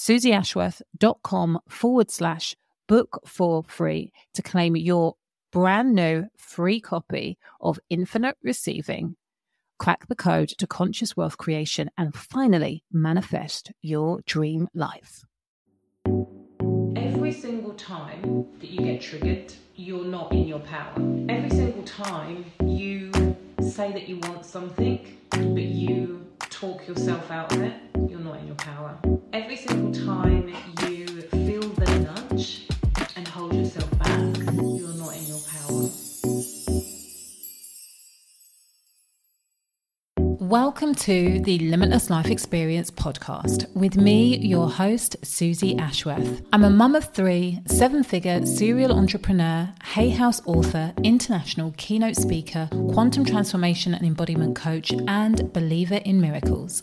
suzyashworth.com forward slash book for free to claim your brand new free copy of Infinite Receiving. Crack the code to conscious wealth creation and finally manifest your dream life. Every single time that you get triggered, you're not in your power. Every single time you say that you want something, but you talk yourself out of it, you're not in your power. Every single time you feel the nudge and hold yourself back, you're not in your power. Welcome to the Limitless Life Experience podcast with me, your host, Suzy Ashworth. I'm a mum of three, seven figure serial entrepreneur, Hay House author, international keynote speaker, quantum transformation and embodiment coach, and believer in miracles.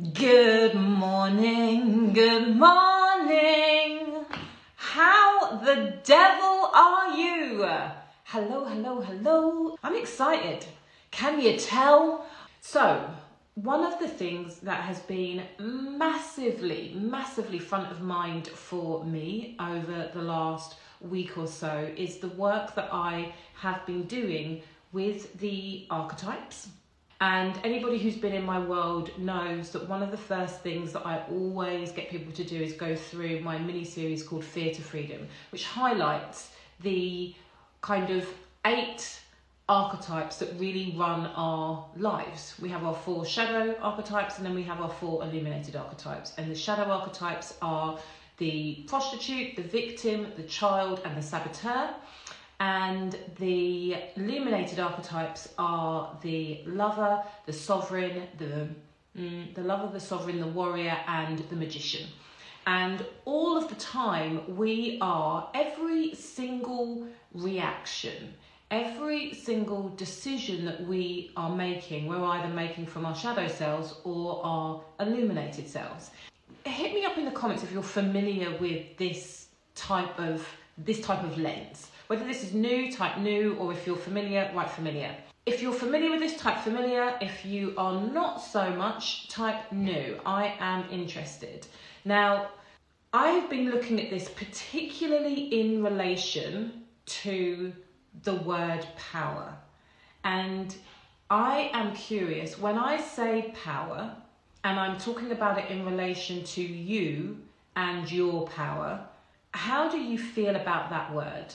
Good morning, good morning. How the devil are you? Hello, hello, hello. I'm excited. Can you tell? So, one of the things that has been massively, massively front of mind for me over the last week or so is the work that I have been doing with the archetypes and anybody who's been in my world knows that one of the first things that I always get people to do is go through my mini series called Fear to Freedom, which highlights the kind of eight archetypes that really run our lives. We have our four shadow archetypes and then we have our four illuminated archetypes. And the shadow archetypes are the prostitute, the victim, the child, and the saboteur. And the illuminated archetypes are the lover, the sovereign, the mm, the lover, the sovereign, the warrior, and the magician. And all of the time, we are every single reaction, every single decision that we are making, we're either making from our shadow selves or our illuminated selves. Hit me up in the comments if you're familiar with this type of this type of lens. Whether this is new, type new, or if you're familiar, write familiar. If you're familiar with this, type familiar. If you are not so much, type new. I am interested. Now, I've been looking at this particularly in relation to the word power. And I am curious when I say power, and I'm talking about it in relation to you and your power, how do you feel about that word?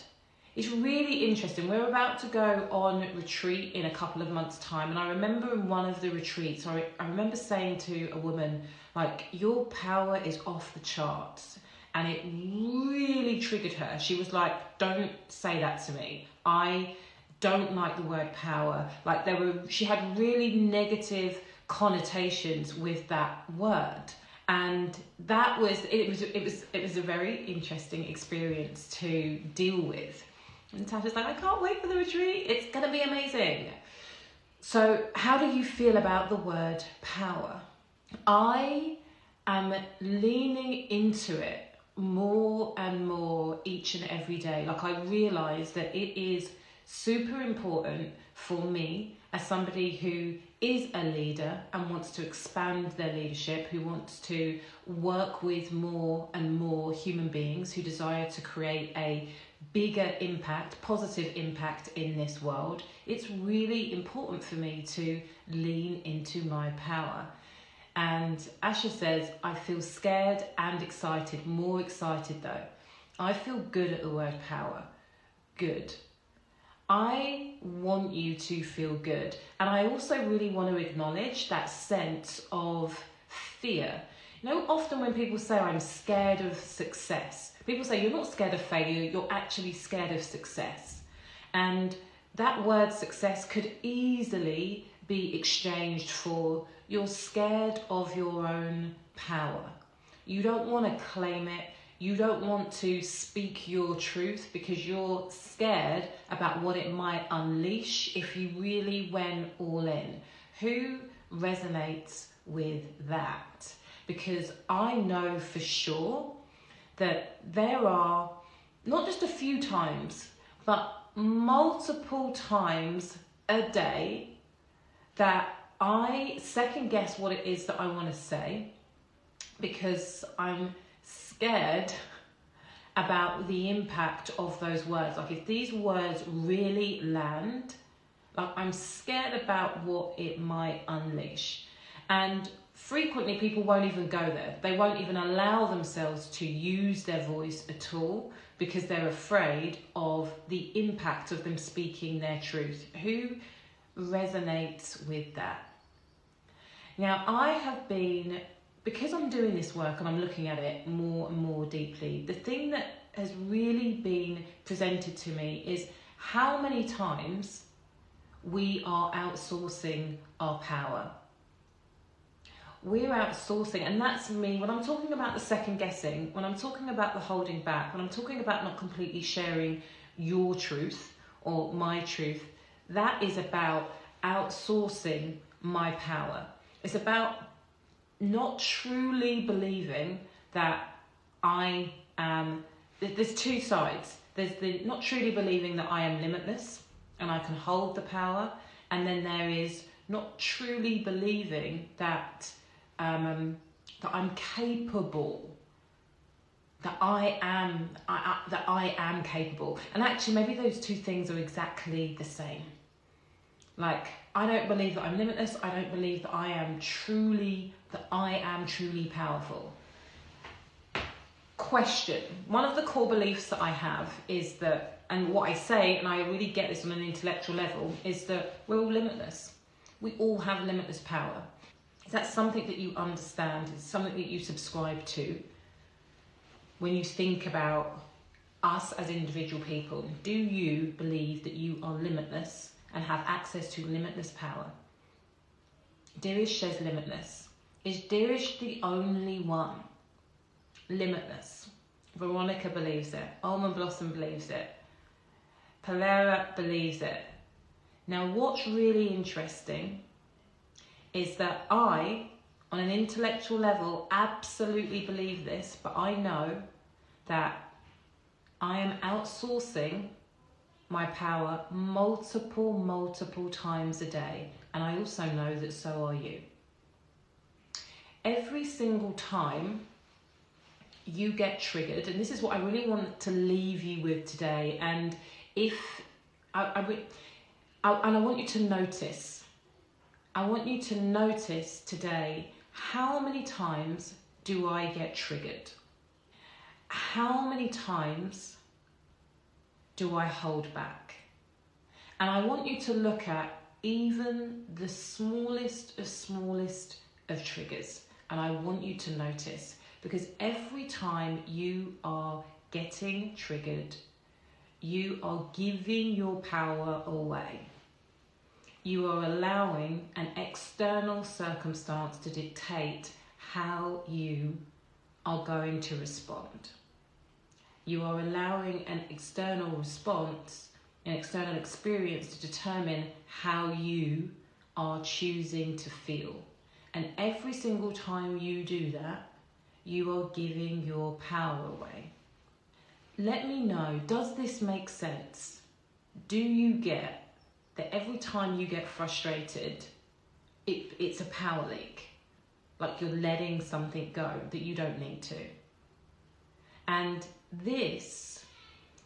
It's really interesting. We're about to go on retreat in a couple of months' time, and I remember in one of the retreats, I, I remember saying to a woman, like, your power is off the charts. And it really triggered her. She was like, don't say that to me. I don't like the word power. Like, there were, she had really negative connotations with that word and that was it was it was it was a very interesting experience to deal with and Tasha's like, I can't wait for the retreat. It's going to be amazing. So, how do you feel about the word power? I am leaning into it more and more each and every day. Like, I realize that it is super important for me as somebody who is a leader and wants to expand their leadership, who wants to work with more and more human beings who desire to create a bigger impact, positive impact in this world, it's really important for me to lean into my power. And Asha says, I feel scared and excited, more excited though. I feel good at the word power. Good. I want you to feel good. And I also really want to acknowledge that sense of fear. You know, often when people say, I'm scared of success, People say you're not scared of failure, you're actually scared of success. And that word success could easily be exchanged for you're scared of your own power. You don't want to claim it. You don't want to speak your truth because you're scared about what it might unleash if you really went all in. Who resonates with that? Because I know for sure that there are not just a few times, but multiple times a day that I second guess what it is that I want to say because I'm scared about the impact of those words. Like, if these words really land, like, I'm scared about what it might unleash. And frequently people won't even go there. They won't even allow themselves to use their voice at all because they're afraid of the impact of them speaking their truth. Who resonates with that? Now, I have been, because I'm doing this work and I'm looking at it more and more deeply, the thing that has really been presented to me is how many times we are outsourcing our power. We're outsourcing, and that's me when I'm talking about the second guessing, when I'm talking about the holding back, when I'm talking about not completely sharing your truth or my truth, that is about outsourcing my power. It's about not truly believing that I am. There's two sides. There's the not truly believing that I am limitless and I can hold the power, and then there is not truly believing that um, that I'm capable. That I am, I, I, that I am capable, and actually, maybe those two things are exactly the same. Like, I don't believe that I'm limitless. I don't believe that I am truly, that I am truly powerful. Question One of the core beliefs that I have is that, and what I say, and I really get this on an intellectual level, is that we're all limitless. We all have limitless power. Is that something that you understand? Is something that you subscribe to when you think about us as individual people? Do you believe that you are limitless and have access to limitless power? Dirish says limitless. Is Dirish the only one? Limitless. Veronica believes it. Almond Blossom believes it. Palera believes it. Now, what's really interesting is that I, on an intellectual level, absolutely believe this, but I know that I am outsourcing my power multiple, multiple times a day. And I also know that so are you. Every single time you get triggered, and this is what I really want to leave you with today. And if I, I, I and I want you to notice I want you to notice today how many times do I get triggered? How many times do I hold back? And I want you to look at even the smallest of smallest of triggers. And I want you to notice because every time you are getting triggered, you are giving your power away you are allowing an external circumstance to dictate how you are going to respond. You are allowing an external response, an external experience to determine how you are choosing to feel. And every single time you do that, you are giving your power away. Let me know does this make sense? Do you get that every time you get frustrated, it, it's a power leak. Like you're letting something go that you don't need to. And this,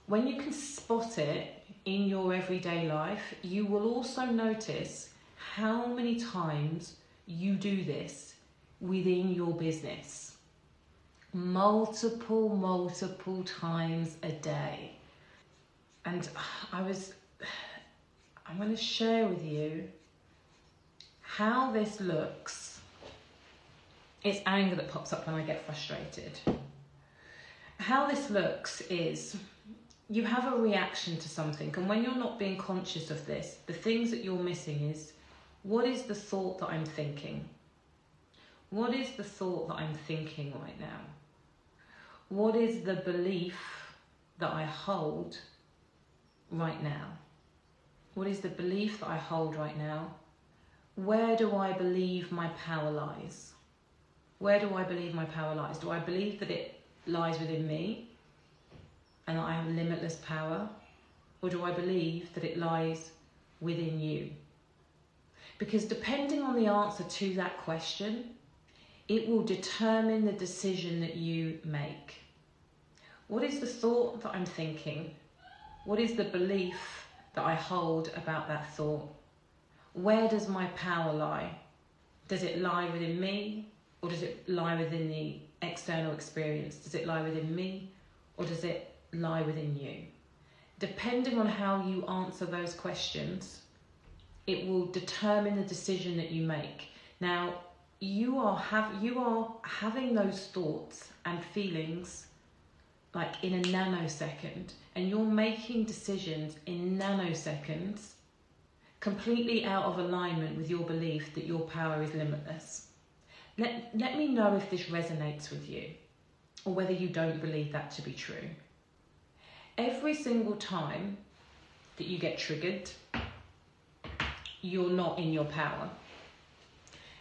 when you can spot it in your everyday life, you will also notice how many times you do this within your business. Multiple, multiple times a day. And I was I'm going to share with you how this looks. It's anger that pops up when I get frustrated. How this looks is you have a reaction to something, and when you're not being conscious of this, the things that you're missing is what is the thought that I'm thinking? What is the thought that I'm thinking right now? What is the belief that I hold right now? What is the belief that I hold right now? Where do I believe my power lies? Where do I believe my power lies? Do I believe that it lies within me and that I have limitless power? Or do I believe that it lies within you? Because depending on the answer to that question, it will determine the decision that you make. What is the thought that I'm thinking? What is the belief that I hold about that thought? Where does my power lie? Does it lie within me or does it lie within the external experience? Does it lie within me or does it lie within you? Depending on how you answer those questions, it will determine the decision that you make. Now, you are have you are having those thoughts and feelings like in a nanosecond and you're making decisions in nanoseconds completely out of alignment with your belief that your power is limitless. Let, let me know if this resonates with you or whether you don't believe that to be true. Every single time that you get triggered, you're not in your power.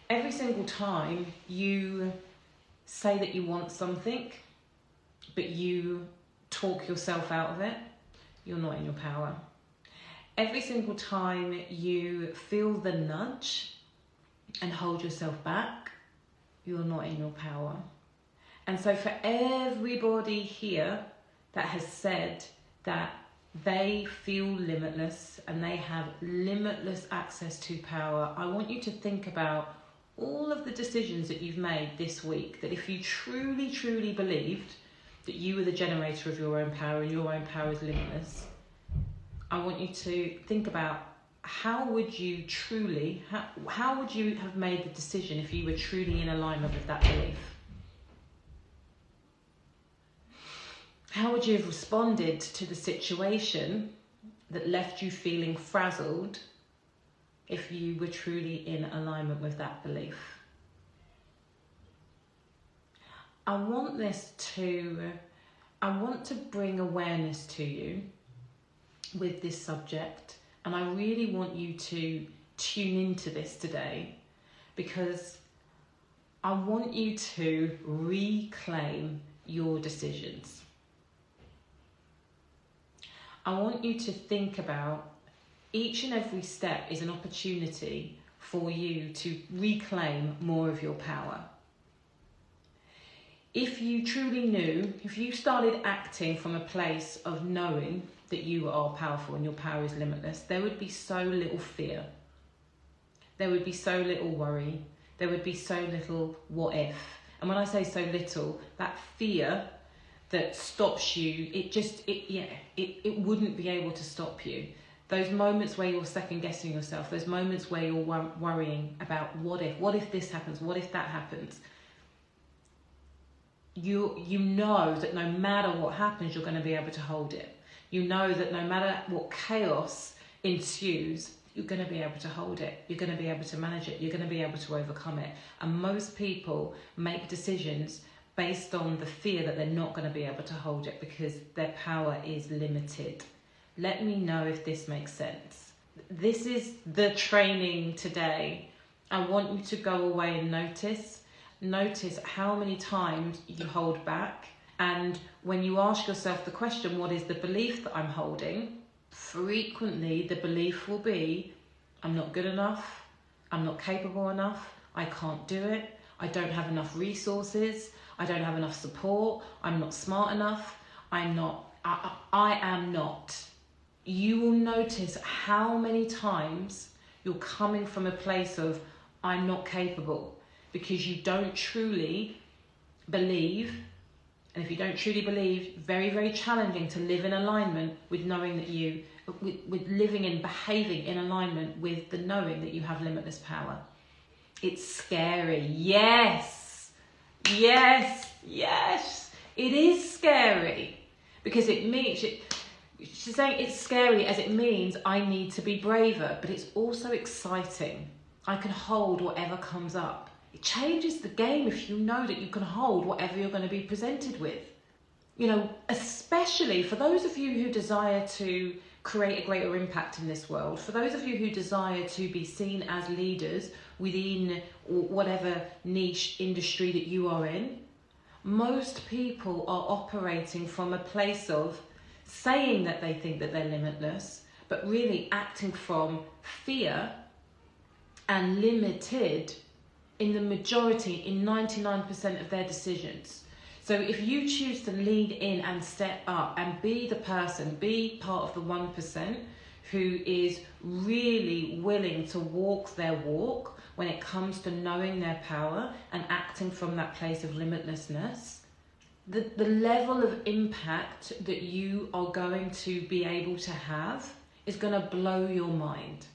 Every single time you say that you want something, but you talk yourself out of it, you're not in your power. Every single time you feel the nudge and hold yourself back, you're not in your power. And so, for everybody here that has said that they feel limitless and they have limitless access to power, I want you to think about all of the decisions that you've made this week. That if you truly, truly believed that you were the generator of your own power and your own power is limitless, I want you to think about how would you truly, how, how would you have made the decision if you were truly in alignment with that belief? How would you have responded to the situation that left you feeling frazzled if you were truly in alignment with that belief? I want this to, I want to bring awareness to you with this subject, and I really want you to tune into this today because I want you to reclaim your decisions. I want you to think about each and every step is an opportunity for you to reclaim more of your power. If you truly knew, if you started acting from a place of knowing that you are powerful and your power is limitless, there would be so little fear. There would be so little worry. There would be so little what if. And when I say so little, that fear that stops you, it just, it, yeah, it, it wouldn't be able to stop you. Those moments where you're second guessing yourself, those moments where you're wor- worrying about what if, what if this happens, what if that happens. You, you know that no matter what happens, you're going to be able to hold it you know that no matter what chaos ensues, you're going to be able to hold it. You're going to be able to manage it. You're going to be able to overcome it. And most people make decisions based on the fear that they're not going to be able to hold it because their power is limited. Let me know if this makes sense. This is the training today. I want you to go away and notice. Notice how many times you hold back and when you ask yourself the question, what is the belief that I'm holding? Frequently, the belief will be, I'm not good enough, I'm not capable enough, I can't do it, I don't have enough resources, I don't have enough support, I'm not smart enough, I'm not, I, I am not. You will notice how many times you're coming from a place of, I'm not capable, because you don't truly believe and if you don't truly believe, very, very challenging to live in alignment with knowing that you, with, with living and behaving in alignment with the knowing that you have limitless power. It's scary. Yes. Yes. Yes. It is scary because it means it, she's saying it's scary as it means I need to be braver, but it's also exciting. I can hold whatever comes up. It changes the game if you know that you can hold whatever you're going to be presented with. You know, especially for those of you who desire to create a greater impact in this world, for those of you who desire to be seen as leaders within whatever niche industry that you are in, most people are operating from a place of saying that they think that they're limitless, but really acting from fear and limited in the majority, in 99% of their decisions. So if you choose to lean in and step up and be the person, be part of the 1% who is really willing to walk their walk when it comes to knowing their power and acting from that place of limitlessness, the, the level of impact that you are going to be able to have is going to blow your mind.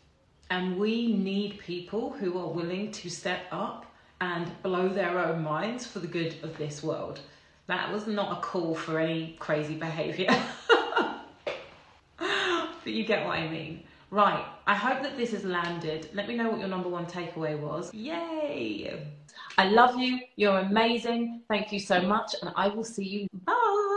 And we need people who are willing to step up and blow their own minds for the good of this world. That was not a call for any crazy behavior. but you get what I mean. Right, I hope that this has landed. Let me know what your number one takeaway was. Yay! I love you. You're amazing. Thank you so much. And I will see you. Bye.